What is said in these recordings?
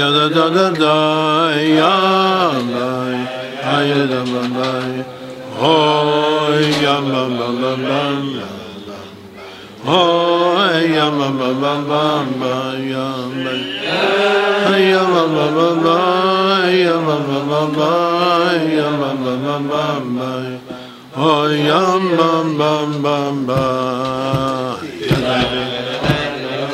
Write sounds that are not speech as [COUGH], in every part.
da da da da ya mai ay da ba mai ho ya ma ma ma ma ho ya ma ma ma ma ma ya mai ay ya ma ma ma ma ya ma ma ma ma ya ma ma ma ma ma ho ya ma ma ma ma ya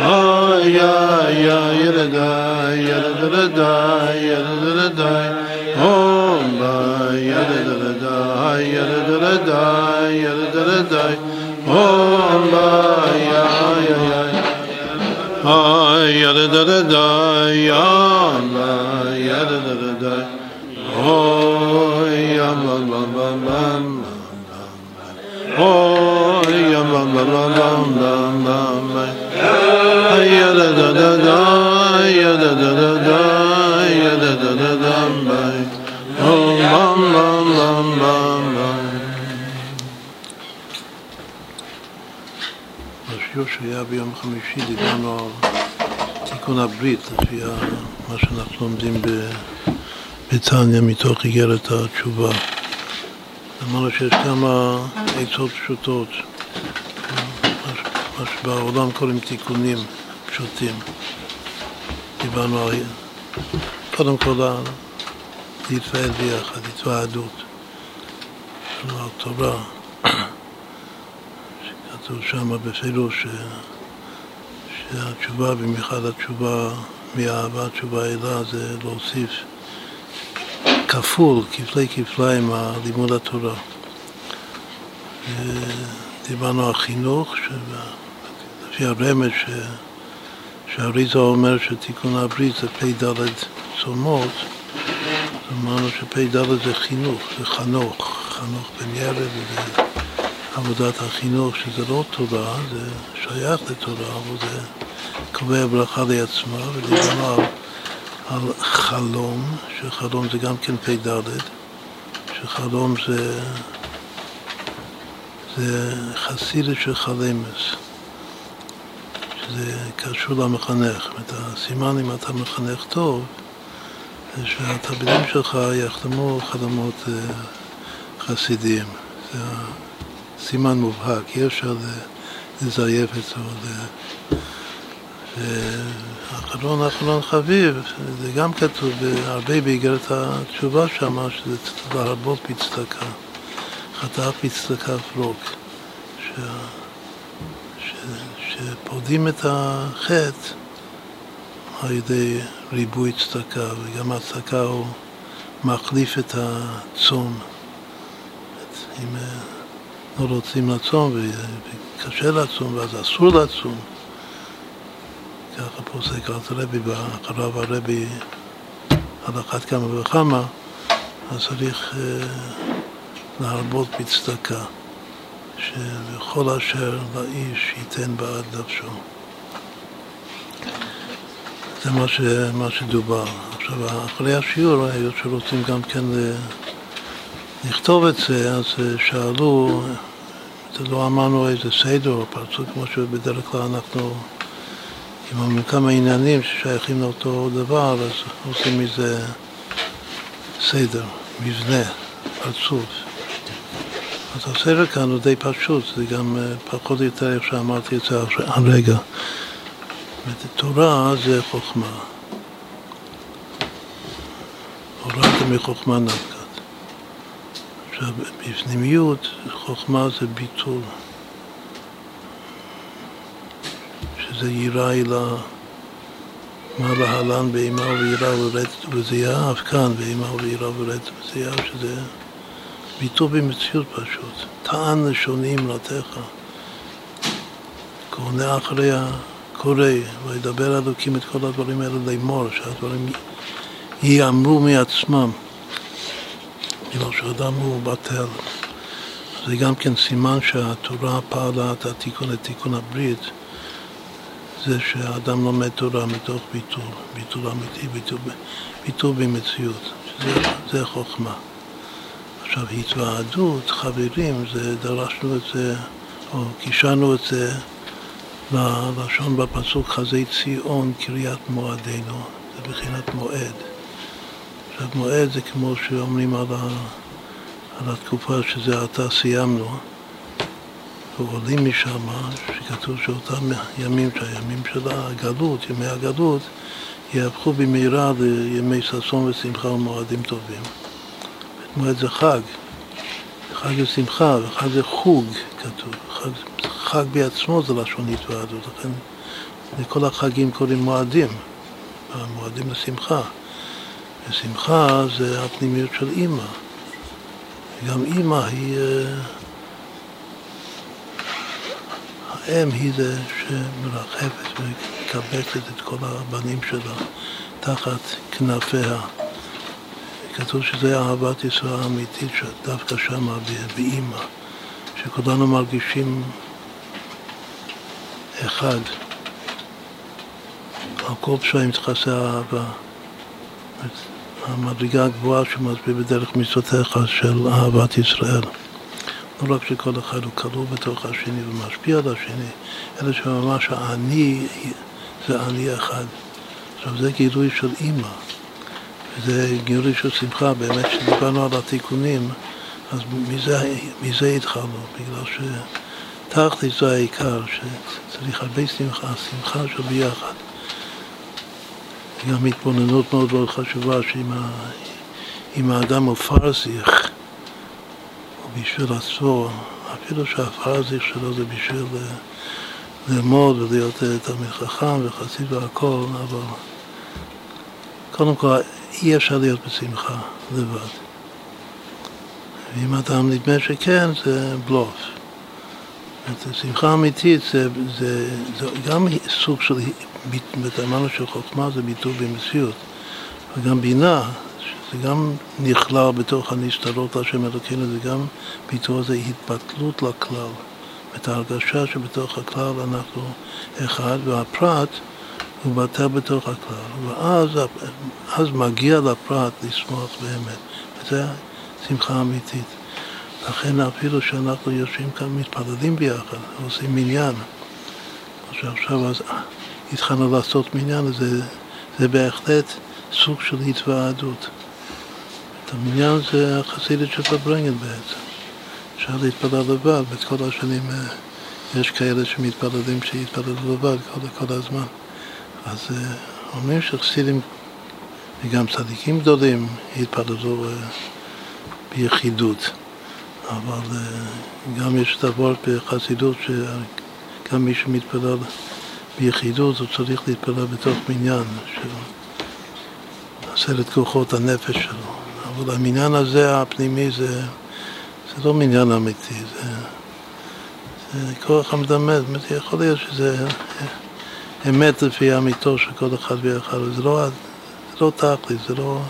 Ay ay ay yaraday yaradaraday yaradaraday Hombay yaradaraday yaradaraday yaradaraday Hombay ay ay ay Ay yaradaraday yamba yaradaraday Oy yamba bamba bamba Oy yamba bamba bamba bamba בשיעור שהיה ביום חמישי דיברנו על תיקון הברית, לפי מה שאנחנו לומדים בתניא מתוך איגרת התשובה. אמרנו שיש כמה עצות פשוטות, שבעולם קוראים תיקונים פשוטים. דיברנו על, קודם כל, להתפעל ביחד, התוועדות. על תורה, שכתוב שם בפירוש שהתשובה, במיוחד התשובה מאהבה, התשובה אלה, זה להוסיף כפול, כפלי כפליים, לימוד התורה. דיברנו על חינוך, לפי הרמז ש... שהאריזה אומר שתיקון הברית זה פ"ד צומות, אמרנו שפ"ד זה חינוך, זה חנוך, חנוך בן ילד, וזה עבודת החינוך, שזה לא תורה, זה שייך לתורה, אבל זה קובע ברכה לעצמה, ודיברנו על על חלום, שחלום זה גם כן פ"ד, שחלום זה, זה חסידת של חלמס, שזה קשור למחנך. את הסימן אם אתה מחנך טוב, זה שהתלמידים שלך יחלמו חלומות חסידיים. זה סימן מובהק, אי אפשר לזייף את זה. האחרון האחרון חביב, זה גם כתוב הרבה באיגרת התשובה שם, שזה להרבות בצדקה, חטאת בצדקה פרוק, ש... ש... שפודים את החטא על ידי ריבוי צדקה, וגם הצדקה הוא מחליף את הצום. אם לא רוצים לצום וקשה לצום, ואז אסור לצום. ככה פוסק הרבי, ואחריו הרבי על אחת כמה וכמה, אז צריך אה, להרבות בצדקה, שבכל אשר לאיש ייתן בעד נפשו. זה מה, ש, מה שדובר. עכשיו, אחרי השיעור, היות שרוצים גם כן לכתוב את זה, אז שאלו, לא אמרנו איזה סדר או פרצות, כמו שבדרך כלל אנחנו... עם כמה עניינים ששייכים לאותו דבר, אז עושים מזה סדר, מבנה, פרצוף. אז הסדר כאן הוא די פשוט, זה גם פחות או יותר איך שאמרתי את זה הרגע. תורה זה חוכמה. הורדת מחוכמה נפקת. עכשיו, בפנימיות, חוכמה זה ביטול. שזה יירא אלה, מה להלן באימה וביראה ורדת וזיעה, אף כאן באימה וביראה ורדת וזיעה, שזה ביטול במציאות פשוט. טען לשוני אמרתך, כהונה אחרי הקורא, וידבר אלוקים את כל הדברים האלה לאמור, שהדברים ייאמרו מעצמם. כאילו שאדם הוא בטל. זה גם כן סימן שהתורה פעלה את התיקון לתיקון הברית, זה שהאדם לומד תורה מתוך ביטול, ביטול אמיתי, ביטול, ביטול במציאות, שזה, זה חוכמה. עכשיו, התוועדות, חברים, זה, דרשנו את זה, או קישרנו את זה ללשון בפסוק חזי ציון קריאת מועדנו, זה בחינת מועד. עכשיו, מועד זה כמו שאומרים על, ה, על התקופה שזה עתה סיימנו, ועולים משם, שכתוב שאותם ימים, שהימים של הגלות, ימי הגלות, יהפכו במהרה לימי ששון ושמחה ומועדים טובים. מועד זה חג, חג זה שמחה, וחג זה חוג, כתוב. חג, חג בעצמו זה לשון התוועדות, לכן לכל החגים קוראים מועדים, המועדים לשמחה. ושמחה זה הפנימיות של אימא. גם אימא היא... אה, האם היא זה שמרחפת ומקבצת את כל הבנים שלה תחת כנפיה. כתוב שזה אהבת ישראל האמיתית, שדווקא שמה באימא, שכולנו מרגישים אחד. על כל פשעים תכסה אהבה. המדרגה הגבוהה שמסביר בדרך מצוותיך של אהבת ישראל. לא רק שכל אחד הוא כלוא בתוך השני ומשפיע על השני, אלא שממש האני זה אני אחד. עכשיו זה גילוי של אימא. וזה גילוי של שמחה, באמת כשדיברנו על התיקונים, אז מזה, מזה התחלנו, בגלל שתכלית זה העיקר, שצריך הרבה שמחה, שמחה של ביחד. גם התבוננות מאוד מאוד חשובה, שאם האדם הוא פרזיך, הוא בשביל עצמו, אפילו שהפרזיך שלו זה בשביל ללמוד ולהיות תלמיד חכם וחסיד והכל, אבל קודם כל אי אפשר להיות בשמחה לבד. ואם אדם נדמה שכן, זה בלוף. שמחה אמיתית זה, זה, זה גם סוג של, אמרנו שחוכמה זה ביטוי במציאות, וגם בינה, שזה גם נכלל בתוך הנסתרות השם אלוקינו, זה גם ביטוי הזה התבטלות לכלל. את ההרגשה שבתוך הכלל אנחנו אחד, והפרט הוא בטל בתוך הכלל, ואז אז מגיע לפרט לשמוח באמת, וזה שמחה אמיתית. לכן אפילו שאנחנו יושבים כאן, מתפללים ביחד, עושים מניין, שעכשיו אז התחלנו לעשות מניין, זה, זה בהחלט סוג של התוועדות. את המניין זה החסידת של פברנגן בעצם. אפשר להתפלל לבד, ואת כל השנים אה, יש כאלה שמתפללים שיתפללו לבד כל, כל הזמן. אז אה, אומרים שחסידים וגם צדיקים גדולים התפללו אה, ביחידות. אבל גם יש דבר בחסידות שגם מי שמתפלל ביחידות הוא צריך להתפלל בתוך מניין של עשרת כוחות הנפש שלו. אבל המניין הזה, הפנימי, זה, זה לא מניין אמיתי, זה, זה כוח המדמה, זאת אומרת, יכול להיות שזה אמת לפי אמיתו של כל אחד ואחד, זה לא, לא תכלית, זה לא,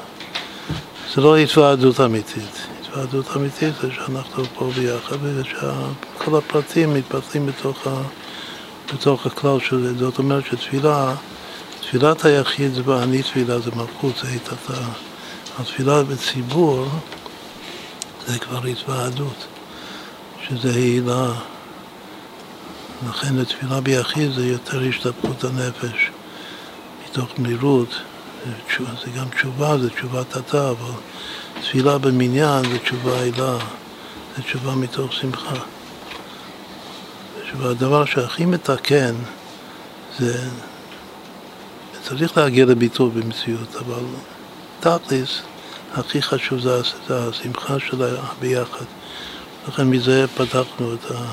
זה לא התוועדות אמיתית. התוועדות אמיתית זה שאנחנו פה ביחד ושכל הפרטים מתפתחים בתוך, בתוך הכלל של זה. זאת אומרת שתפילה, תפילת היחיד זה ואני תפילה זה מלכות, זה התתה. התפילה בציבור זה כבר התוועדות, שזה הילה. לכן לתפילה ביחיד זה יותר השתפכות הנפש, מתוך מהירות. זה גם תשובה, זה תשובת התא, אבל תפילה במניין זה תשובה עילה, זה תשובה מתוך שמחה. והדבר שהכי מתקן זה, צריך להגיע לביטוי במציאות, אבל תכלס, הכי חשוב זה, זה השמחה של הביחד. לכן מזה פתחנו את ה...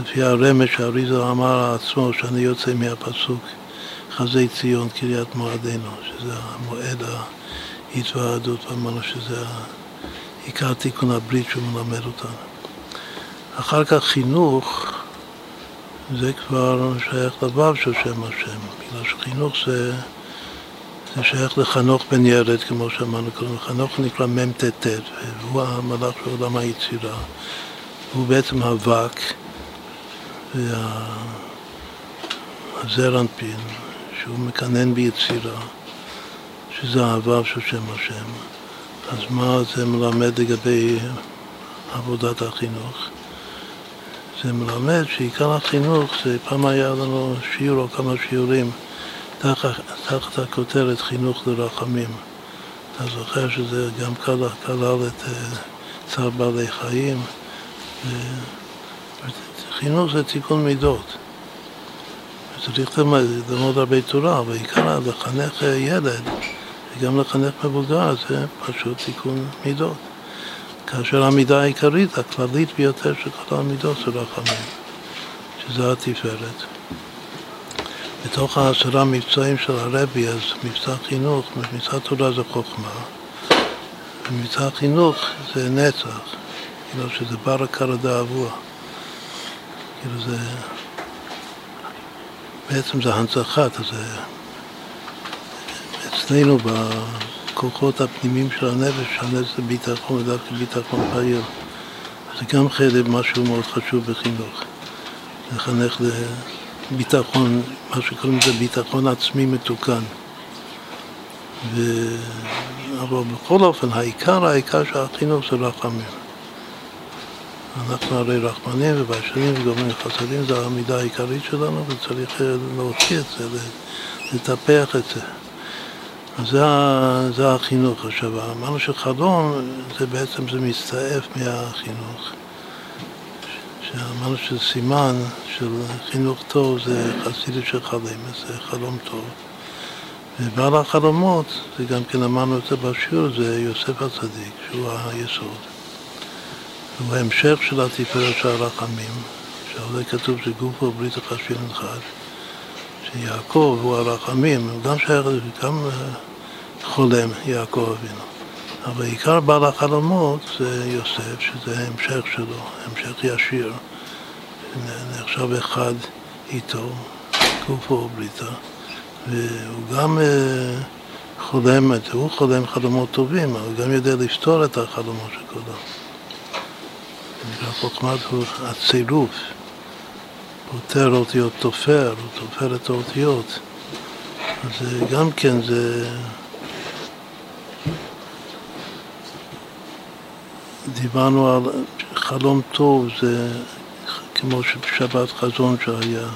לפי הרמז שהאריזה אמר לעצמו, שאני יוצא מהפסוק חזי ציון קריית מועדנו, שזה המועד ה... התוועדות, ואמרנו שזה עיקר תיקון הברית שהוא מלמד אותנו. אחר כך חינוך, זה כבר שייך לבב של שם השם, בגלל שחינוך זה, זה שייך לחנוך בן ירד, כמו שאמרנו קודם. חנוך נקרא מ"ט, והוא המלאך של עולם היצירה. הוא בעצם האבק והזר אנפין, שהוא מקנן ביצירה, שזה האהבה של שם השם. אז מה זה מלמד לגבי עבודת החינוך? זה מלמד שעיקר החינוך זה פעם היה לנו שיעור או כמה שיעורים תחת, תחת הכותרת חינוך לרחמים. אתה זוכר שזה גם כלל, כלל את uh, צער בעלי חיים. חינוך זה תיקון מידות. צריך ללמוד הרבה תורה, אבל עיקר לחנך ילד וגם לחנך מבוגר זה פשוט תיקון מידות. כאשר המידה העיקרית, הכללית ביותר של כל המידות זה רחמים, שזה התפארת. בתוך העשרה מבצעים של הרבי, אז מבצע חינוך, מבצע תורה זה חוכמה, ומבצע חינוך זה נצח, כאילו שזה בר הכר דאבוע. כאילו זה, בעצם זה הנצחת, זה אצלנו בכוחות הפנימיים של הנפש, הנפש זה ביטחון, ודווקא ביטחון פעיל. זה גם חלק, משהו מאוד חשוב בחינוך. לחנך לביטחון, מה שקוראים לזה ביטחון עצמי מתוקן. ו... אבל בכל אופן, העיקר, העיקר של החינוך זה רחמים. אנחנו הרי רחמנים וביישנים וגורמים חסדים, זו העמידה העיקרית שלנו וצריך להוציא את זה, לטפח את זה. אז זה, זה החינוך. עכשיו, אמרנו שחלום זה בעצם, זה מסתעף מהחינוך. שאמרנו שסימן של חינוך טוב זה חסידות של חלמת, זה חלום טוב. ובעל החלומות, זה גם כן אמרנו את זה בשיעור, זה יוסף הצדיק, שהוא היסוד. הוא ההמשך של התפארת של הרחמים, שעל זה כתוב שגופו ברית החשבים אחד. שיעקב הוא הרחמים, הוא גם שייך, גם אה, חולם יעקב אבינו. אבל עיקר בעל החלומות זה יוסף, שזה המשך שלו, המשך ישיר, נחשב אחד איתו, גופו ובריתה, והוא גם אה, חולם, הוא חולם חלומות טובים, אבל הוא גם יודע לפתור את החלומות של כולם. זה נקרא חוכמת הצירוף. פותר אותיות תופר, הוא תופר את האותיות. אז גם כן זה... דיברנו על חלום טוב, זה כמו שבת חזון שהיה,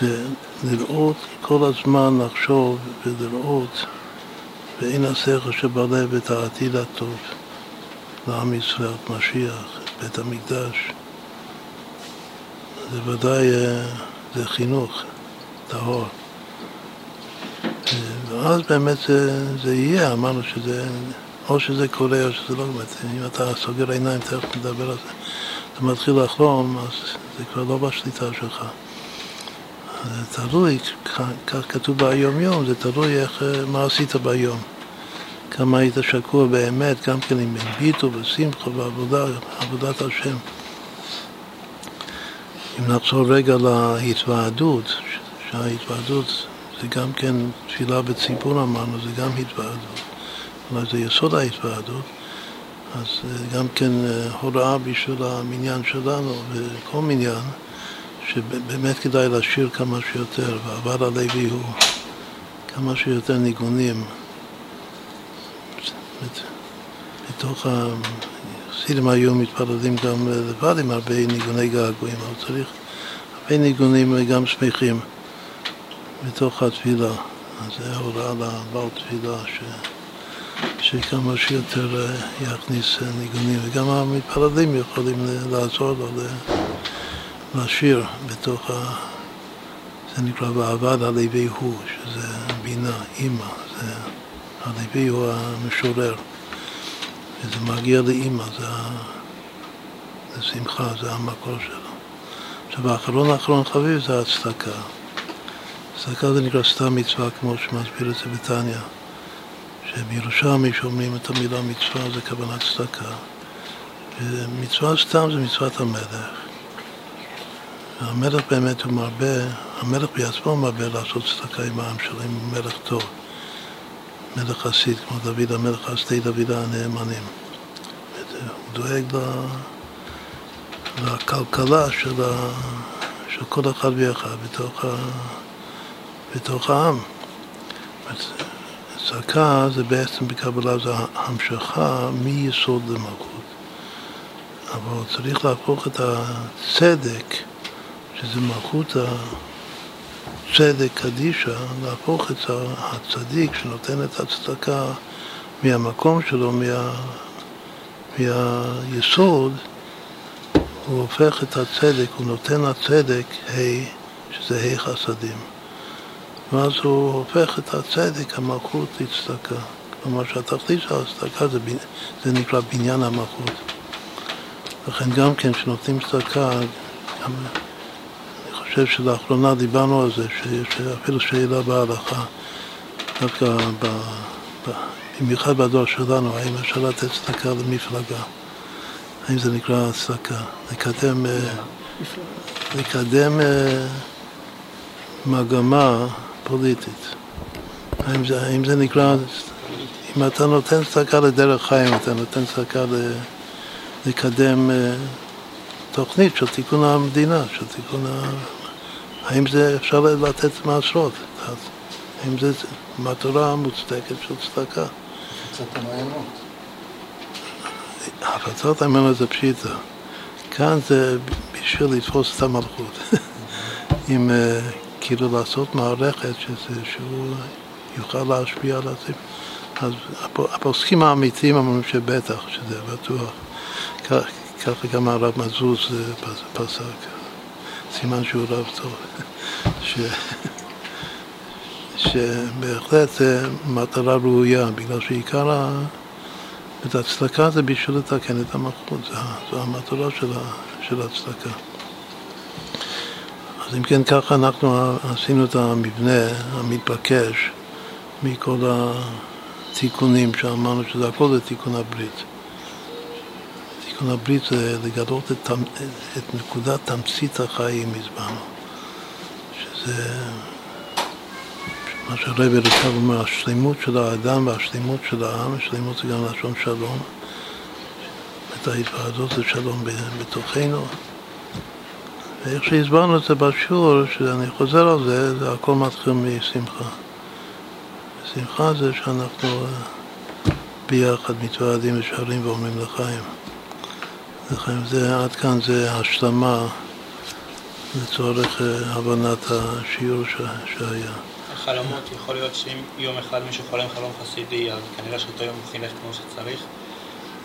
זה לראות כל הזמן, לחשוב ולראות ואין השכל שבלב את העתיד הטוב לעם ישראל, משיח, בית המקדש. זה ודאי, אה, זה חינוך טהור. אה, ואז באמת זה, זה יהיה, אמרנו שזה, או שזה קורה או שזה לא באמת, אם אתה סוגר עיניים, תכף נדבר על זה, אתה מתחיל לחלום, אז זה כבר לא בשליטה שלך. זה תלוי, כך כתוב ביום יום, זה תלוי איך, אה, מה עשית ביום. כמה היית שקוע באמת, גם כן עם ביטו ושמחה ועבודה, עבודת השם. אם נחזור רגע להתוועדות, שההתוועדות זה גם כן תפילה בציבור אמרנו, זה גם התוועדות, אולי זה יסוד ההתוועדות, אז גם כן אה, הוראה בשביל המניין שלנו וכל מניין, שבאמת כדאי לשיר כמה שיותר, ועבר הלוי הוא כמה שיותר ניגונים. מתוך החסידים היו מתפללים גם לבד עם הרבה ניגוני געגועים, אבל צריך הרבה ניגונים גם שמחים בתוך התפילה. אז זה הוראה לבעל תפילה ש... שכמה שיותר אה, יכניס אה, ניגונים, וגם המתפללים יכולים לעזור לו לשיר בתוך ה... זה נקרא ועבד הלוי הוא, שזה בינה, אימא, זה... הלוי הוא המשורר. וזה מגיע לאימא, זה, זה שמחה, זה המקור שלו. עכשיו, האחרון האחרון חביב זה הצדקה. צדקה זה נקרא סתם מצווה, כמו שמסביר את זה בתניא, שבירושלמי שאומרים את המילה מצווה זה כוונת צדקה. ומצווה סתם זה מצוות המלך. המלך באמת הוא מרבה, המלך בעצמו מרבה לעשות צדקה עם העם שלו, אם הוא מלך טוב. מלך חסיד, כמו דוד המלך חסדי דוד הנאמנים. הוא דואג לכלכלה של, ה, של כל אחד ואחד בתוך, ה, בתוך העם. צדקה זה בעצם בקבלה זה המשכה מיסוד למלכות. אבל צריך להפוך את הצדק, שזה מלכות הצדק קדישה, להפוך את הצדיק שנותן את הצדקה מהמקום שלו, מה, מהיסוד, הוא הופך את הצדק, הוא נותן לצדק ה', שזה ה' חסדים. ואז הוא הופך את הצדק, המלכות, לצדקה. כלומר שהתכלית של הצדקה זה, זה נקרא בניין המלכות. לכן גם כן כשנותנים צדקה, גם, חושב שלאחרונה דיברנו על זה, שיש אפילו שאלה בהלכה, דווקא ב, ב, במיוחד בדור שלנו, האם אפשר לתת צדקה למפלגה? האם זה נקרא צדקה? לקדם, אה, לקדם אה, מגמה פוליטית. האם זה, האם זה נקרא, אם אתה נותן צדקה לדרך חיים, אתה נותן צדקה לקדם אה, תוכנית של תיקון המדינה, של תיקון ה... האם זה אפשר לתת מעשרות? האם זה מטרה מוצדקת של צדקה? הפצת המעיינות. הפצת המעיינות זה פשיטה. כאן זה בשביל לתפוס את המלכות. [LAUGHS] עם אה, כאילו לעשות מערכת שזה, שהוא יוכל להשפיע על הציבור. אז הפוסקים האמיתיים אומרים שבטח, שזה בטוח. ככה גם הרב מזוז אה, פסק, סימן שהוא רב טוב, ש... שבהחלט אה, מטרה ראויה, בגלל שעיקר ה... את הצדקה זה בשביל לתקן את המלכות, זו המטרה של, ה... של הצדקה. אז אם כן, ככה אנחנו עשינו את המבנה המתבקש מכל התיקונים שאמרנו שזה הכל זה תיקון הברית. תיקון הברית זה לגלות את, את נקודת תמצית החיים, הסברנו. שזה מה שהרבי עכשיו אומר, השלימות של האדם והשלימות של העם, השלימות זה גם לשון שלום. את ההתוועדות זה שלום בתוכנו. ואיך שהסברנו את זה בשיעור, שאני חוזר על זה, זה הכל מתחיל משמחה. שמחה זה שאנחנו אה, ביחד מתוועדים ושרים ואומרים לחיים. לחיים זה, עד כאן זה השלמה לצורך אה, הבנת השיעור ש, שהיה. החלומות, יכול להיות שאם יום אחד מישהו חולם חלום חסידי, אז כנראה שאותו יום הוא חינך כמו שצריך.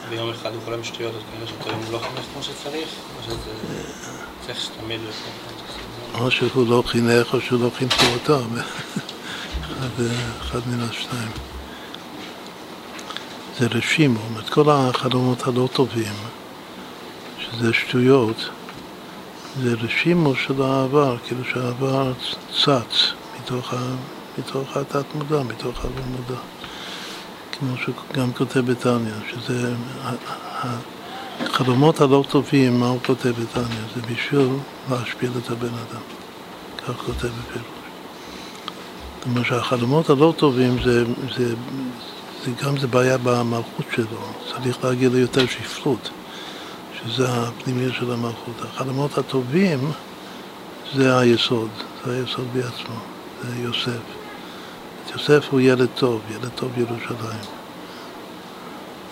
ויום אחד הוא חולם שטויות, אז כנראה שאותו יום הוא לא חינך כמו שצריך, או שזה צריך שתמיד... או שהוא לא חינך או שהוא לא חינכו אותו, [LAUGHS] אחד מן השניים. זה רשימו, את כל החלומות הלא טובים, שזה שטויות, זה רשימו של העבר, כאילו שהעבר צץ מתוך, מתוך התת-מודע, מתוך הלא מודע. כמו שגם כותב בתניא, שזה החלומות הלא טובים, מה הוא כותב בתניא? זה בשביל להשפיל את הבן אדם. כך כותב בפירוש. אומרת שהחלומות הלא טובים זה, זה, זה גם זה בעיה במלכות שלו, צריך להגיע ליותר שפלות, שזה הפנימיות של המלכות. החלומות הטובים זה היסוד, זה היסוד בעצמו, זה יוסף. יוסף הוא ילד טוב, ילד טוב ירושלים.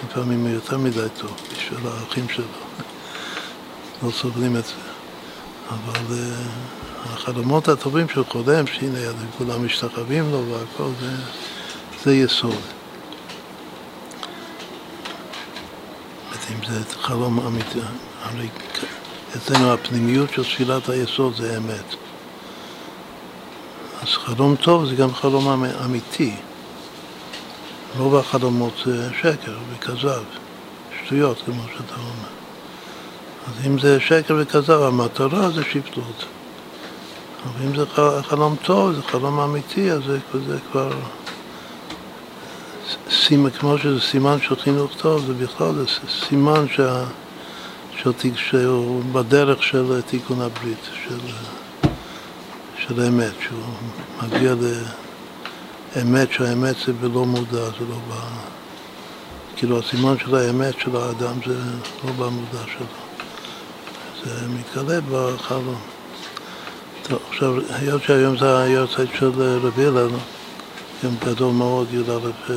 לפעמים הוא יותר מדי טוב בשביל האחים שלו. [LAUGHS] לא סובלים את זה. אבל uh, החלומות הטובים של חולם, שהנה כולם משתחווים לו והכל, זה, זה יסוד. אם זה חלום אמיתי, הרי אצלנו הפנימיות של תפילת היסוד זה אמת. אז חלום טוב זה גם חלום אמ- אמיתי. רוב החלומות זה שקר וכזב, שטויות כמו שאתה אומר. אז אם זה שקר וכזב, המטרה זה שפלות. אבל אם זה חלום טוב, זה חלום אמיתי, אז זה, זה כבר... סימן, כמו שזה סימן של חינוך טוב, זה בכלל זה סימן שה, שהוא בדרך של תיקון הברית, של... של אמת, שהוא מגיע אמת שהאמת זה בלא מודע, זה לא בא... כאילו הסימן של האמת של האדם זה לא במודע שלו. זה מתגלה בחלום. טוב, עכשיו, היות שהיום זה היורצייט של רבי הלל, יום גדול מאוד, י"א,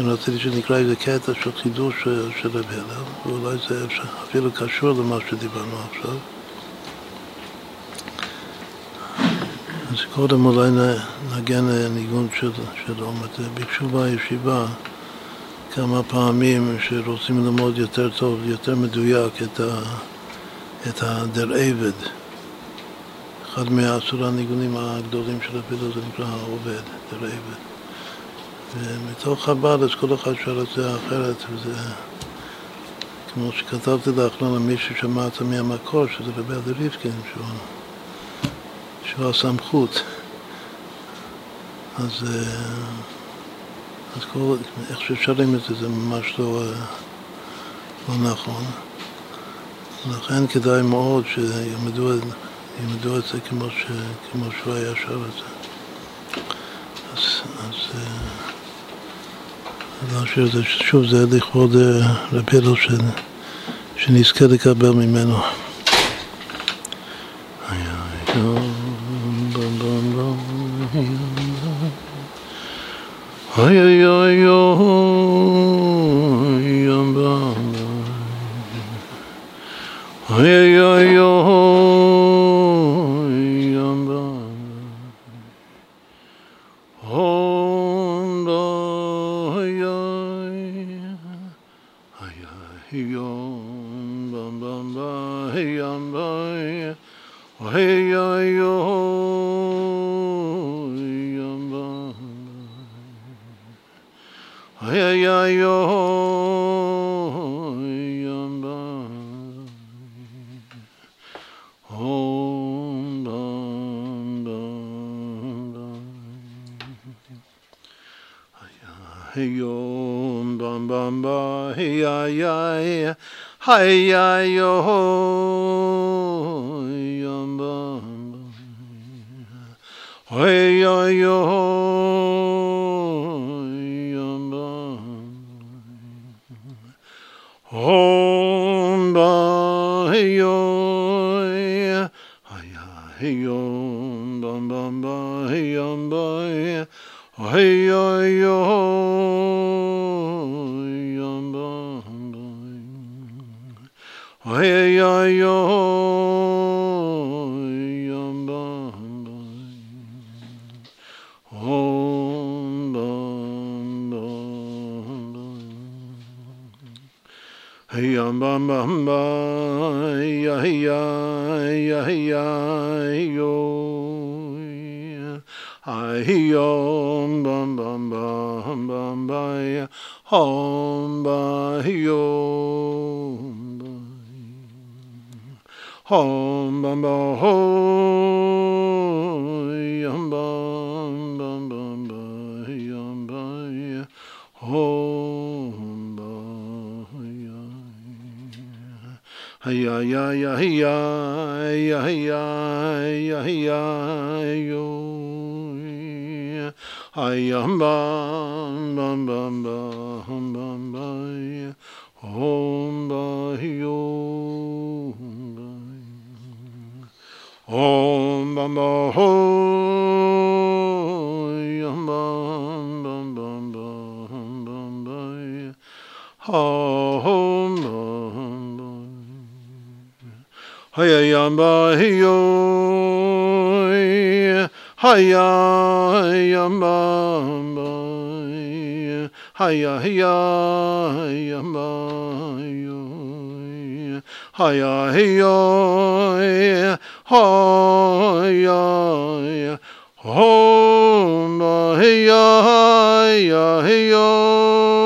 לכן רציתי שנקרא איזה קטע של חידוש של רבי הלל, ואולי זה אפילו קשור למה שדיברנו עכשיו. אז קודם אולי נגן ניגון של, של עומד. ביקשו בישיבה כמה פעמים שרוצים ללמוד יותר טוב, יותר מדויק את, ה, את הדר עבד. אחד מהעשרה הניגונים הגדולים של הפילו זה נקרא העובד, דר עבד. ומתוך חב"ד אז כל אחד שר את זה אחרת, וזה כמו שכתבתי לאחרונה מישהו שמעת מהמקור, שזה רבי ריבקין, שהוא, שהוא הסמכות. אז, אז כל, איך ששרים את זה זה ממש לא, לא נכון. לכן כדאי מאוד שילמדו ילמדו את זה כמו, ש, כמו שהוא היה שר את זה. שזה, שוב, זה לכבוד רבי אלושן, שנזכה לקבל ממנו. אוי אוי yo Bam Bam Ba Hey Ya Hi Ya Yo yo Bam Hey Ya Yo yo Bam oh. yo ay hum bam bam bam bam hum bam bam hum bam yo hum bam bam hum bam bam bam bam hum bam bam hum bam bam hay yamba yo Hiya, hiya, hiya, hiya, hiya, hiya, hiya, hiya, hiya, Om Hiya Hiya Hiya.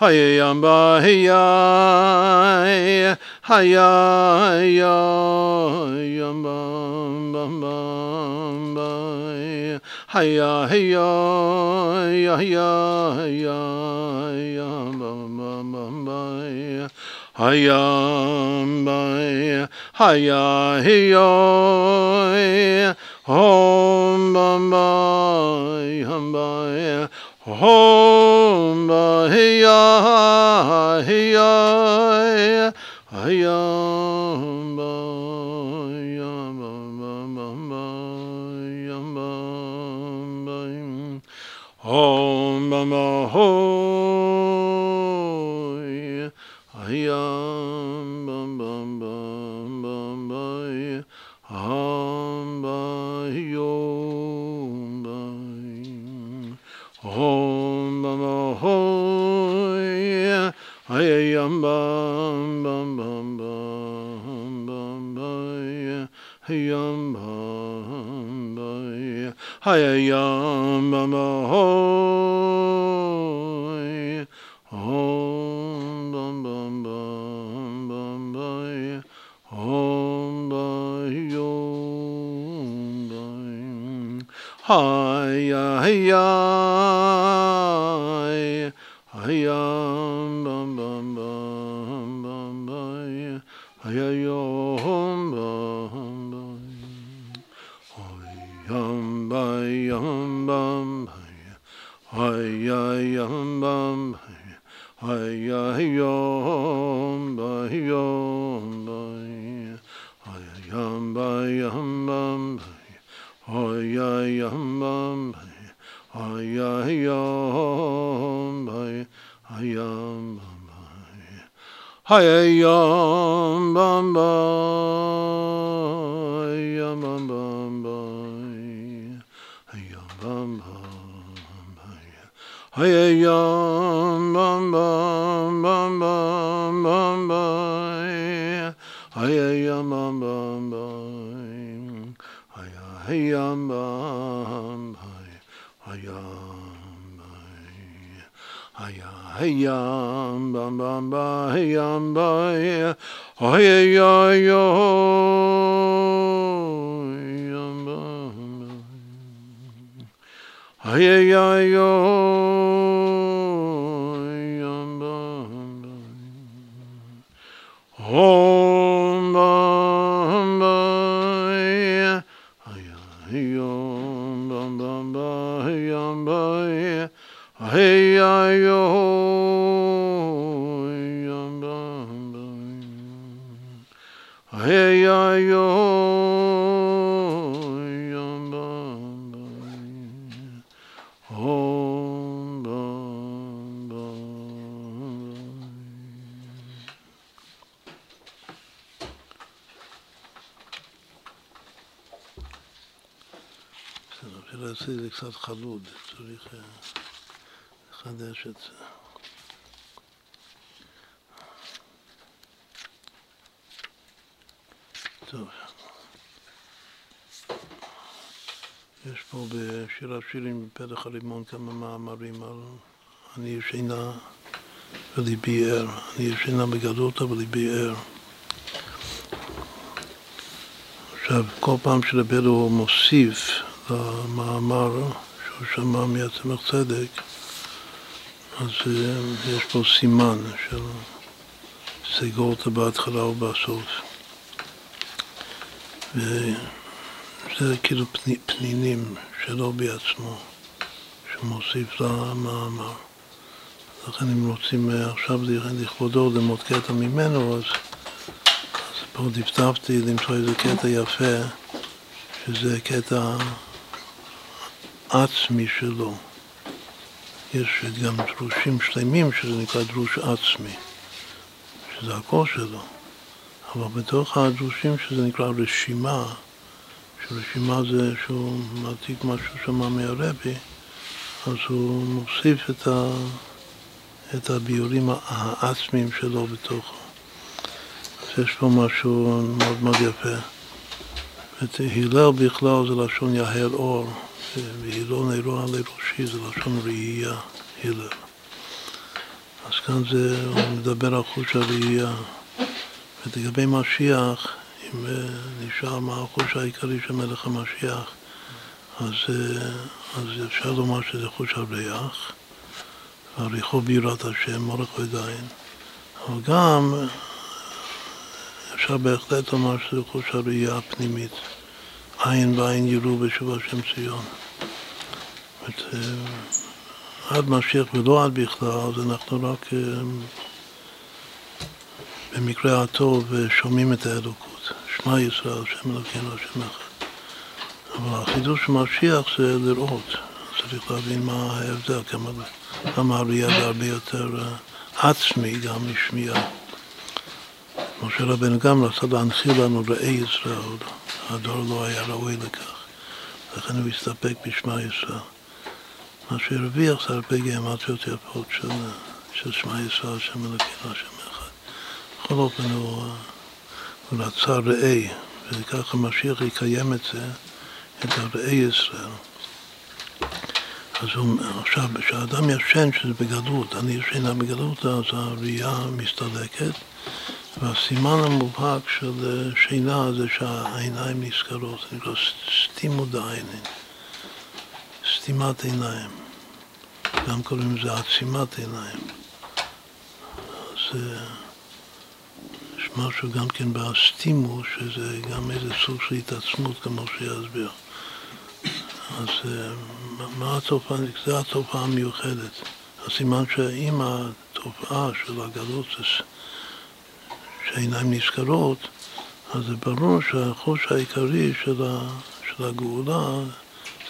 Hayamba Haya Hayamba Haya Haya Haya Hayamba Haya Haya Om Bamba Hamba Home, ah, hiya, ah, ah, hiya, hiya. Hayayam bum bum, bam bam bam Hayayam Hey, yo, yo. קצת חלוד, צריך אה, לחדש את זה. טוב. יש פה בשיר השירים בפתח הלימון כמה מאמרים על אני ישנה וליבי ער, אני ישנה בגדות אבל ליבי ער. עכשיו, כל פעם שרבנו מוסיף למאמר שהוא שמע מעצמך צדק, אז אה, יש פה סימן של סגורת בהתחלה ובסוף. וזה כאילו פני, פנינים שלו בעצמו, שמוסיף למאמר. לכן אם רוצים אה, עכשיו לכבודו ללמוד קטע ממנו, אז, אז פה דפדפתי למצוא איזה קטע יפה, שזה קטע עצמי שלו. יש גם דרושים שלמים שזה נקרא דרוש עצמי, שזה הכל שלו. אבל בתוך הדרושים שזה נקרא רשימה, שרשימה זה שהוא מעתיק משהו שמע מהרבי, אז הוא מוסיף את, ה, את הביורים העצמיים שלו בתוכו. אז יש פה משהו מאוד מאוד יפה. את הלל בכלל זה לשון יהל אור, והילו נרו עלי ראשי, זה לשון ראייה, הלל. אז כאן זה, הוא מדבר על חוש הראייה. ולגבי משיח, אם אה, נשאר מה החוש העיקרי של מלך המשיח, אז, אה, אז אפשר לומר שזה חוש הריח, הריחו בירת השם, מורך ודיין, אבל גם אפשר בהחלט לומר שזה חוש הראייה הפנימית, עין בעין יראו בשוב השם ציון. אה, עד משיח ולא עד בכלל, אז אנחנו רק במקרה הטוב שומעים את האלוקות. שמע ישראל, שם אלוקינו, השם אחד. אבל החידוש של משיח זה לראות. צריך להבין מה ההבדל, כמה הראייה זה הרבה יותר אה, עצמי גם משמיעה. משה רבנו גם רצה להנחיל לנו ראי ישראל, הדור לא היה ראוי לכך, לכן הוא הסתפק בשמע ישראל. מה שהרוויח זה הרבה גיאמטריות יפות של, שמע ישראל, שם אלוקינו, השם בכל אופן הוא, הוא רצה ראי, וככה משיח יקיים את זה, את הראי ישראל. אז הוא, עכשיו, כשאדם ישן, שזה בגלות, אני ישנה בגלות, אז הראייה מסתלקת, והסימן המובהק של שינה זה שהעיניים נזכרות, זה נקרא סתימוד העיניים, סתימת עיניים. גם קוראים לזה עצימת עיניים. אז משהו גם כן בסטימו, שזה גם איזה סוג של התעצמות, כמו שיסביר. אז אה, מה התופעה? זו התופעה המיוחדת. הסימן שאם התופעה של הגלות זה שהעיניים נזכרות, אז זה ברור שהחוש העיקרי של הגאולה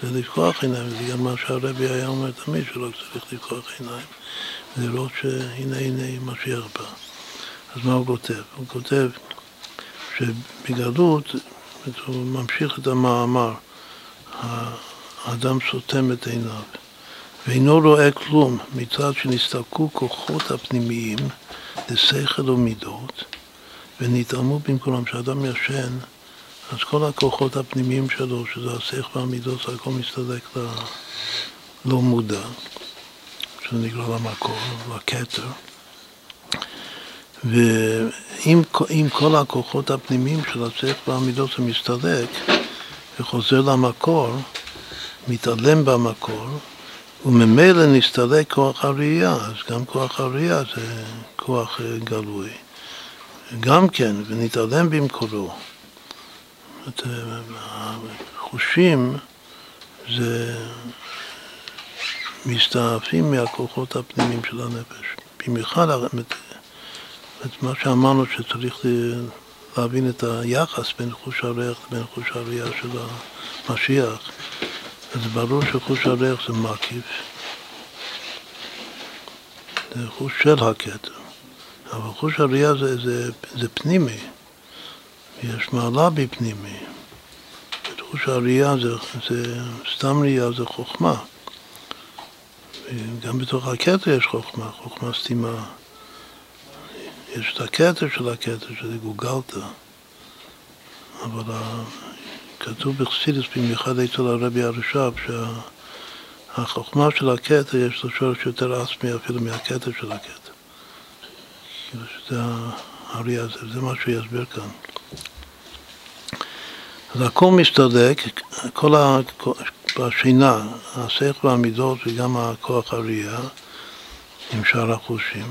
זה לפקוח עיניים, זה גם מה שהרבי היה אומר תמיד, שלא צריך לפקוח עיניים, לראות שהנה הנה משיח בא. אז מה הוא כותב? הוא כותב שבגלות, הוא ממשיך את המאמר, האדם סותם את עיניו ואינו רואה כלום מצד שנסתלקו כוחות הפנימיים לשכל ומידות ונתעלמו במקומם. כשאדם ישן, אז כל הכוחות הפנימיים שלו, שזה השכל והמידות, הכל מסתלק ללא מודע, שזה נקרא למקור, לכתר. ואם כל הכוחות הפנימיים של הצליח והמידות זה מסתלק וחוזר למקור, מתעלם במקור, וממילא נסתלק כוח הראייה, אז גם כוח הראייה זה כוח אה, גלוי. גם כן, ונתעלם במקורו. החושים זה מסתעפים מהכוחות הפנימיים של הנפש. במיוחד את מה שאמרנו שצריך להבין את היחס בין חוש הריח לבין חוש הראייה של המשיח. אז ברור שחוש הריח זה מקיף, זה חוש של הכתר, אבל חוש הראייה זה, זה, זה פנימי, יש מעלה בפנימי. חוש הראייה זה, זה סתם ראייה, זה חוכמה. גם בתוך הכתר יש חוכמה, חוכמה סתימה. יש את הכתר של הכתר, שזה גוגלתא, אבל כתוב בחסידס, במיוחד אצל הרבי הרש"ב, שהחוכמה של הכתר יש לו שורש יותר עצמי אפילו מהכתר של הכתר. כאילו שזה הזה, זה מה שהוא יסביר כאן. אז הכל מסתדק, כל ה... בשינה, השכל והמידות וגם הכוח הראייה עם שאר החושים.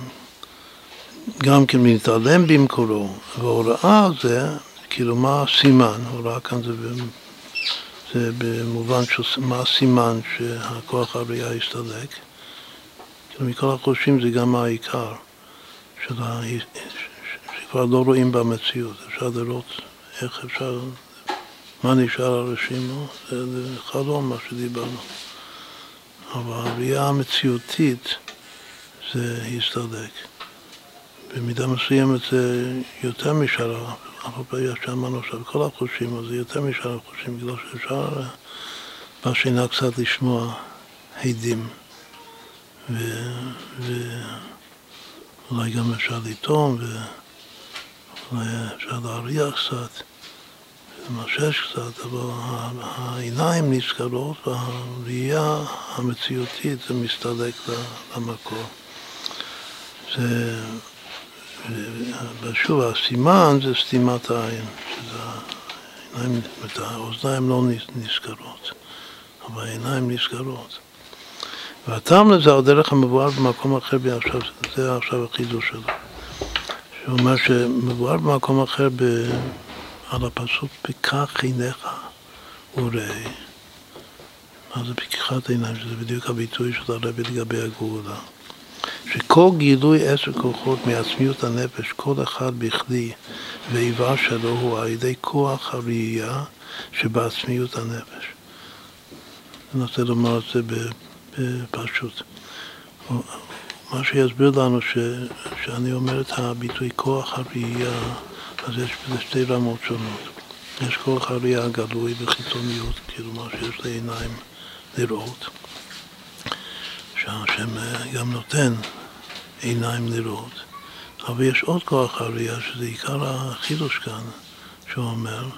גם כן מתעלם במקורו, והוראה זה, כאילו מה הסימן, הוראה כאן זה, זה במובן של מה הסימן שהכוח הראייה יסתלק, כאילו מכל החושים זה גם העיקר. שכבר לא רואים במציאות, אפשר לראות איך אפשר, מה נשאר הרשימו, זה, זה חלום מה שדיברנו, אבל הראייה המציאותית זה יסתלק. במידה מסוימת זה יותר משאר, פעם שאמרנו עכשיו, כל החושים, אז זה יותר משאר החושים, בגלל שאפשר בשינה קצת לשמוע הדים, ואולי גם אפשר לטעום, ואולי אפשר להריח קצת, משש קצת, אבל העיניים נזכרות והראייה המציאותית זה מסתלק למקור. זה, ושוב, הסימן זה סתימת העין, שזה העיניים, האוזניים לא נזכרות, אבל העיניים נזכרות. והטעם לזה על דרך המבואר במקום אחר, עכשיו, זה עכשיו החידוש שלו. שהוא אומר שמבואר במקום אחר ב... על הפסוק פיקח עיניך וראה. מה זה פיקחת עיניים? שזה בדיוק הביטוי של הרבי לגבי הגאולה. שכל גילוי עשר כוחות מעצמיות הנפש, כל אחד בכדי ואיבה שלו הוא על ידי כוח הראייה שבעצמיות הנפש. אני רוצה לומר את זה בפשוט. מה שיסביר לנו ש, שאני אומר את הביטוי כוח הראייה, אז יש בזה שתי רמות שונות. יש כוח הראייה הגלוי בחיצוניות, כאילו מה שיש לעיניים לראות, שהשם גם נותן עיניים לראות. אבל יש עוד כוח הראייה, שזה עיקר החידוש כאן, שהוא אומר,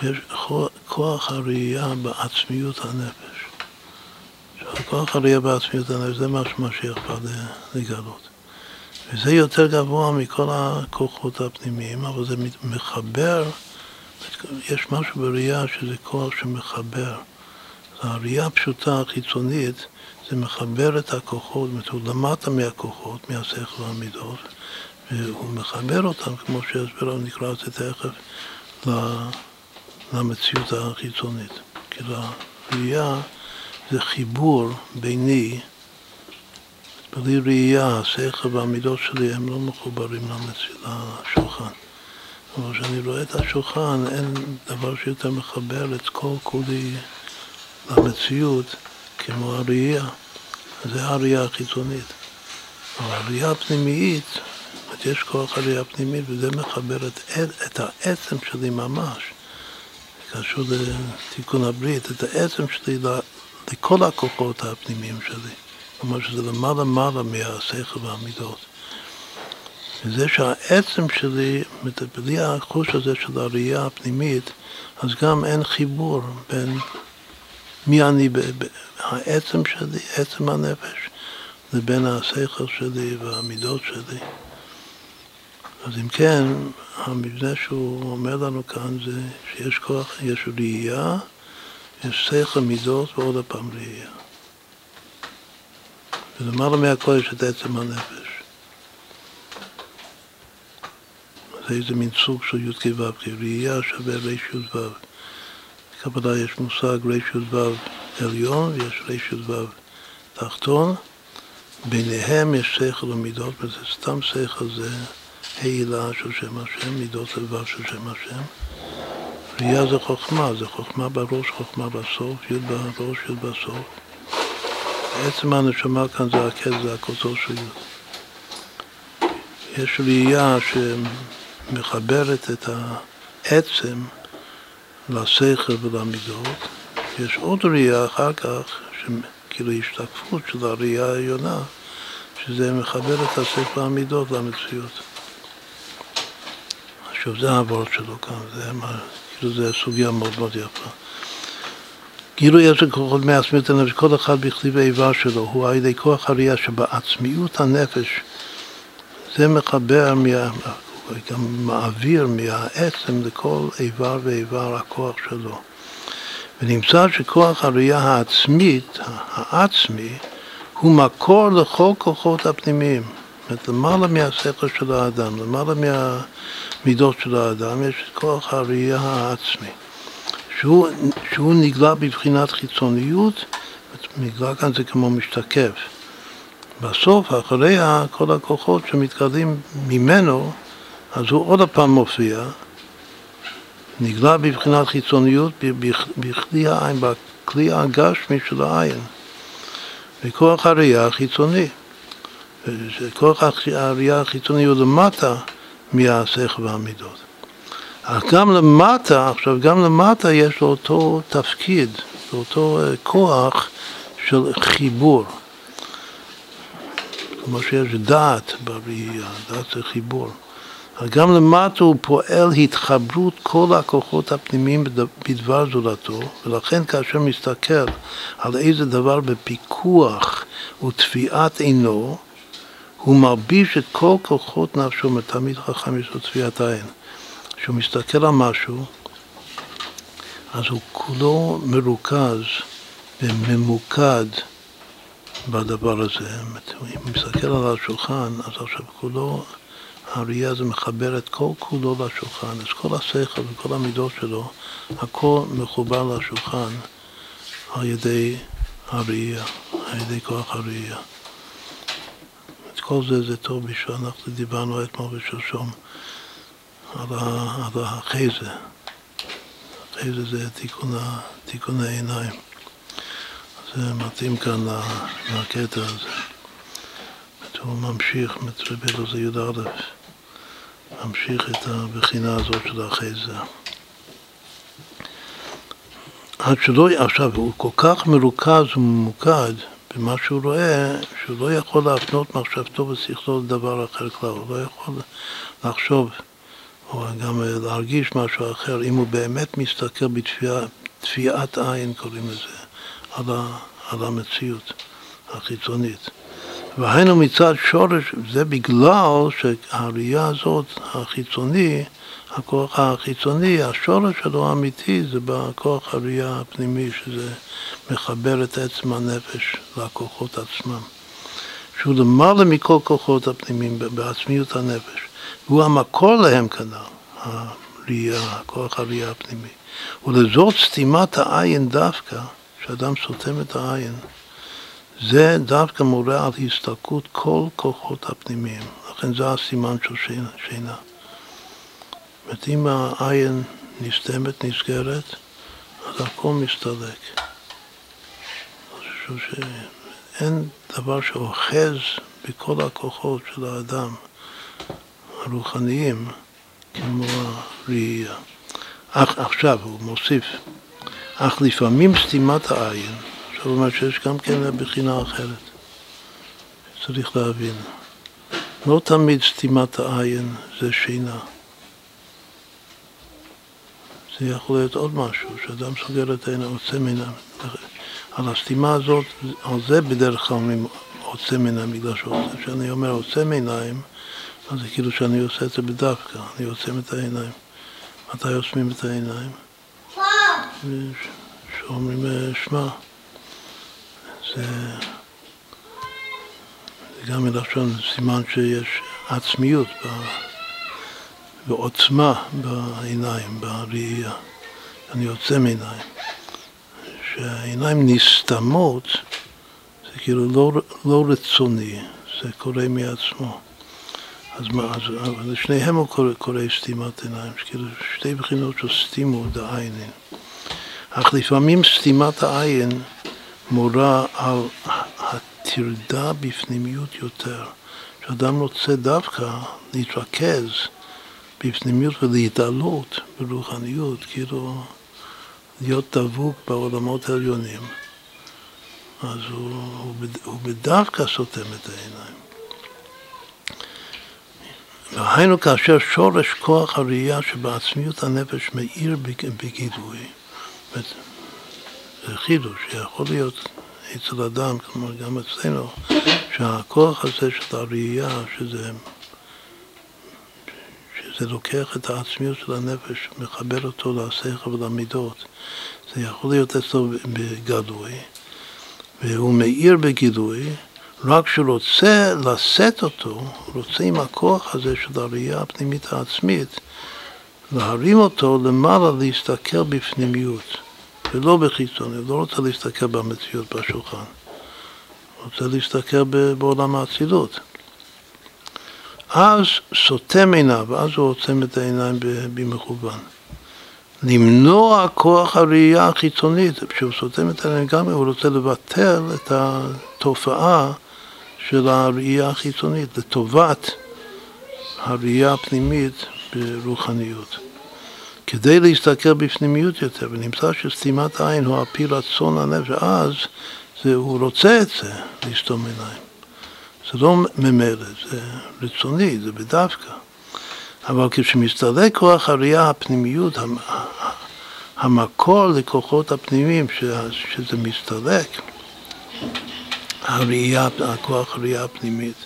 שיש כוח הראייה בעצמיות הנפש. הכוח הראייה בעצמיות הנפש זה מה שמשיח בא לגלות. וזה יותר גבוה מכל הכוחות הפנימיים, אבל זה מחבר, יש משהו בראייה שזה כוח שמחבר. הראייה הפשוטה, החיצונית, זה מחבר את הכוחות, זאת אומרת, למטה מהכוחות, מהשכל והמידות, והוא מחבר אותם, כמו שהסבר נקרא את זה תכף, למציאות החיצונית. כאילו הראייה זה חיבור ביני, בלי ראייה, השכל והמידות שלי הם לא מחוברים לשולחן. אבל כשאני רואה את השולחן, אין דבר שיותר מחבר את כל כולי למציאות כמו הראייה. זה הראייה החיצונית. אבל הראייה הפנימית, יש כוח הראייה הפנימית, וזה מחבר את, את העצם שלי ממש. קשור לתיקון הברית, את העצם שלי לכל הכוחות הפנימיים שלי. כלומר שזה למעלה מעלה מהשכל והמידות. וזה שהעצם שלי, בלי החוש הזה של הראייה הפנימית, אז גם אין חיבור בין מי אני, העצם שלי, עצם הנפש, לבין השכל שלי והמידות שלי. אז אם כן, המבנה שהוא אומר לנו כאן זה שיש כוח, יש ראייה יש שכל מידות ועוד הפעם ראייה. ולמעלה מהכל יש את עצם הנפש. זה איזה מין סוג של י"ק ו"ק, ראייה שווה רי"ו. בקבלה יש מושג רי"ו עליון ויש רי"ו תחתון. ביניהם יש שכל ומידות, וזה סתם שכל, זה העילה של שם השם, מידות לבב של שם השם. ראייה זה חוכמה, זה חוכמה בראש, חוכמה בסוף, י' בראש, י' בסוף. בעצם הנשמה כאן זה הכס, זה הכוסו של. יש ראייה שמחברת את העצם לשכל ולמידות. יש עוד ראייה אחר כך, כאילו השתקפות של הראייה העליונה, שזה מחבר את השכל והמידות למציאות. עכשיו זה העבוד שלו כאן, זה מה... כאילו זו סוגיה מאוד מאוד יפה. גילוי עשר כוחות מעצמיות הנפש, כל אחד בכתיב האיבר שלו, הוא על ידי כוח הראייה שבעצמיות הנפש, זה מחבר, מה, גם מעביר מהעצם לכל איבר ואיבר הכוח שלו. ונמצא שכוח הראייה העצמית, העצמי, הוא מקור לכל כוחות הפנימיים. זאת אומרת, למעלה מהשכל של האדם, למעלה מה... מידות של האדם, יש את כוח הראייה העצמי, שהוא, שהוא נגלה בבחינת חיצוניות, נגלה כאן זה כמו משתקף. בסוף, אחרי כל הכוחות שמתגלים ממנו, אז הוא עוד הפעם מופיע, נגלה בבחינת חיצוניות בכלי העין, בכלי הגשמי של העין, בכוח הראייה החיצוני. כוח הראייה החיצוני הוא למטה מהשכל והמידות. אך גם למטה, עכשיו גם למטה יש לו אותו תפקיד, אותו אה, כוח של חיבור. כמו שיש דעת בראייה, דעת זה חיבור. גם למטה הוא פועל התחברות כל הכוחות הפנימיים בדבר זולתו, ולכן כאשר מסתכל על איזה דבר בפיקוח ותביעת עינו, הוא מרביש את כל כוחות נפשו, מתמיד חכם לו תביעת כשהוא מסתכל על משהו, אז הוא כולו מרוכז וממוקד בדבר הזה. אם הוא מסתכל על השולחן, אז עכשיו כולו, הראייה הזה מחבר את כל כולו לשולחן, את כל השכל וכל המידות שלו, הכל מחובר לשולחן על ידי הראייה, על ידי כוח הראייה. את כל זה זה טוב בשביל, אנחנו דיברנו אתמול ושלשום על, החזה. החזה זה תיקון, תיקון העיניים. זה מתאים כאן לקטע הזה. הוא ממשיך, מטרבל זה י"א, ממשיך את הבחינה הזאת של החזה. עד שלא, עכשיו, הוא כל כך מרוכז וממוקד במה שהוא רואה, שהוא לא יכול להפנות מחשבתו ושכלו לדבר אחר כלל, הוא לא יכול לחשוב או גם להרגיש משהו אחר, אם הוא באמת מסתכל בתביעת עין, קוראים לזה, על, ה, על המציאות החיצונית. והיינו מצד שורש, זה בגלל שהראייה הזאת, החיצוני, הכוח החיצוני, השורש שלו האמיתי זה בכוח הראייה הפנימי, שזה מחבר את עצם הנפש לכוחות עצמם. שהוא למעלה מכל כוחות הפנימיים, בעצמיות הנפש. והוא המקור להם כנ"ל, הראייה, הכוח הראייה הפנימי. ולזאת סתימת העין דווקא, שאדם סותם את העין, זה דווקא מורה על הסתלקות כל כוחות הפנימיים. לכן זה הסימן של שינה. זאת אומרת, אם העין נסתמת, נסגרת, אז הכל מסתלק. שאין דבר שאוחז בכל הכוחות של האדם הרוחניים כמו הראייה. אך עכשיו הוא מוסיף, אך לפעמים סתימת העין, עכשיו הוא אומר שיש גם כן בחינה אחרת, צריך להבין. לא תמיד סתימת העין זה שינה. זה יכול להיות עוד משהו, שאדם סוגר את העין, עוצם עיניים. על הסתימה הזאת, על זה בדרך כלל אומרים עוצם עיניים, בגלל שאני אומר עוצם עיניים, אז זה כאילו שאני עושה את זה בדווקא, אני עוצם את העיניים. מתי עוצמים את העיניים? שאומרים אה, שמע. זה, זה גם מלשון סימן שיש עצמיות ועוצמה בעיניים, בראייה. אני עוצם עיניים. שהעיניים נסתמות, זה כאילו לא, לא רצוני, זה קורה מעצמו. אז מה, אז לשניהם הוא קורא, קורא סתימת עיניים, כאילו שתי בחינות של סתימו דעיינים. אך לפעמים סתימת העין מורה על הטרדה בפנימיות יותר, שאדם רוצה דווקא להתרכז בפנימיות ולהתעלות ברוחניות, כאילו להיות דבוק בעולמות העליונים, אז הוא, הוא, הוא בדווקא סותם את העיניים. והיינו כאשר שורש כוח הראייה שבעצמיות הנפש מאיר בגידוי, זה חידוש שיכול להיות אצל אדם, כלומר גם אצלנו, שהכוח הזה של הראייה, שזה, שזה לוקח את העצמיות של הנפש, מחבר אותו לשכל ולמידות, זה יכול להיות אצלו בגלוי, והוא מאיר בגילוי, רק כשהוא רוצה לשאת אותו, רוצה עם הכוח הזה של הראייה הפנימית העצמית, להרים אותו למעלה להסתכל בפנימיות, ולא בחיצון, הוא לא רוצה להסתכל במציאות בשולחן, רוצה להסתכל בעולם האצילות. אז סותם עיניו, אז הוא עוצם את העיניים במכוון. למנוע כוח הראייה החיצונית, כשהוא סותם את העיניים גם הוא רוצה לבטל את התופעה של הראייה החיצונית לטובת הראייה הפנימית ברוחניות. כדי להסתכל בפנימיות יותר, ונמצא שסתימת עין הוא על פי רצון הנפש, אז זה, הוא רוצה את זה, לסתום עיניים. זה לא ממילא, זה רצוני, זה בדווקא. אבל כשמסתלק כוח הראייה, הפנימיות, המקור לכוחות הפנימיים, שזה מסתלק, הראייה, הכוח הראייה הפנימית,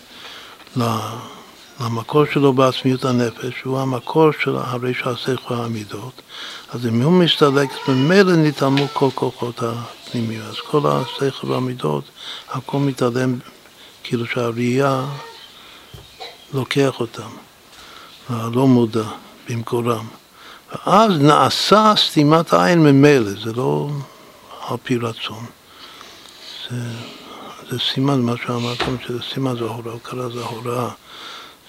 למקור שלו בעצמיות הנפש, שהוא המקור של הרי שהשכל המידות, אז אם הוא מסתלק, ממילא נתעלמו כל כוחות הפנימיות. אז כל השכל והמידות, הכל מתעלם, כאילו שהראייה לוקח אותם, הלא מודע, במקורם. ואז נעשה סתימת העין ממילא, זה לא על פי רצון. זה, זה סימן, מה שאמרתם, שזה סימן זה הוראה, הוקרה זה הוראה.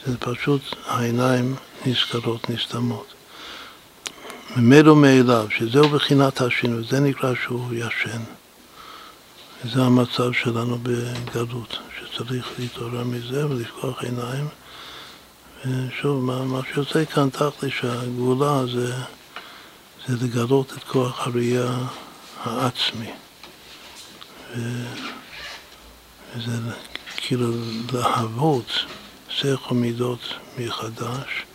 זה פשוט העיניים נסגרות, נסתמות. ממילא מאליו, שזהו בחינת השינוי, זה נקרא שהוא ישן. וזה המצב שלנו בגלות, שצריך להתעורר מזה ולפקוח עיניים. ושוב, מה, מה שיוצא כאן תכלי שהגאולה זה, זה לגלות את כוח הראייה העצמי. ו, וזה כאילו להוות שכל מידות מחדש,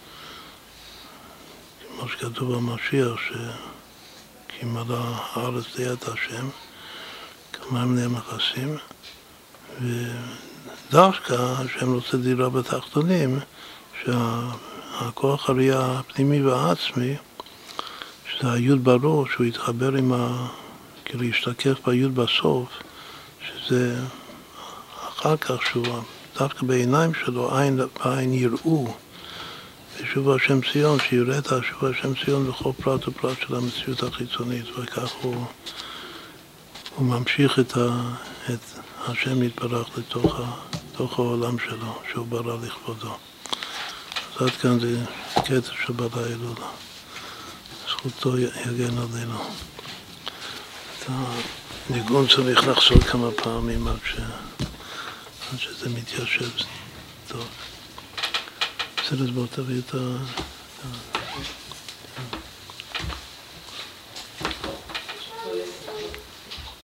כמו שכתוב במשיח, ש"כי מלא הארץ ליד השם", כמה מיני מכסים, ודווקא השם רוצה דירה בתחתונים, שהכוח הראייה הפנימי והעצמי, שזה היוד בראש, שהוא יתחבר עם ה... כאילו ישתקף ביוד בסוף, שזה אחר כך שהוא דווקא בעיניים שלו עין בעין יראו בשוב השם ציון, שיראה את השוב השם ציון בכל פרט ופרט של המציאות החיצונית, וכך הוא, הוא ממשיך את, ה, את השם יתברך לתוך, ה, לתוך העולם שלו, שהוא ברא לכבודו. אז עד כאן זה קטע של בעל ההילולה. זכותו יגן עלינו. את הניגון צריך לחזור כמה פעמים עד ש... עד שזה מתיישב טוב. בסדר, בוא תביא את ה...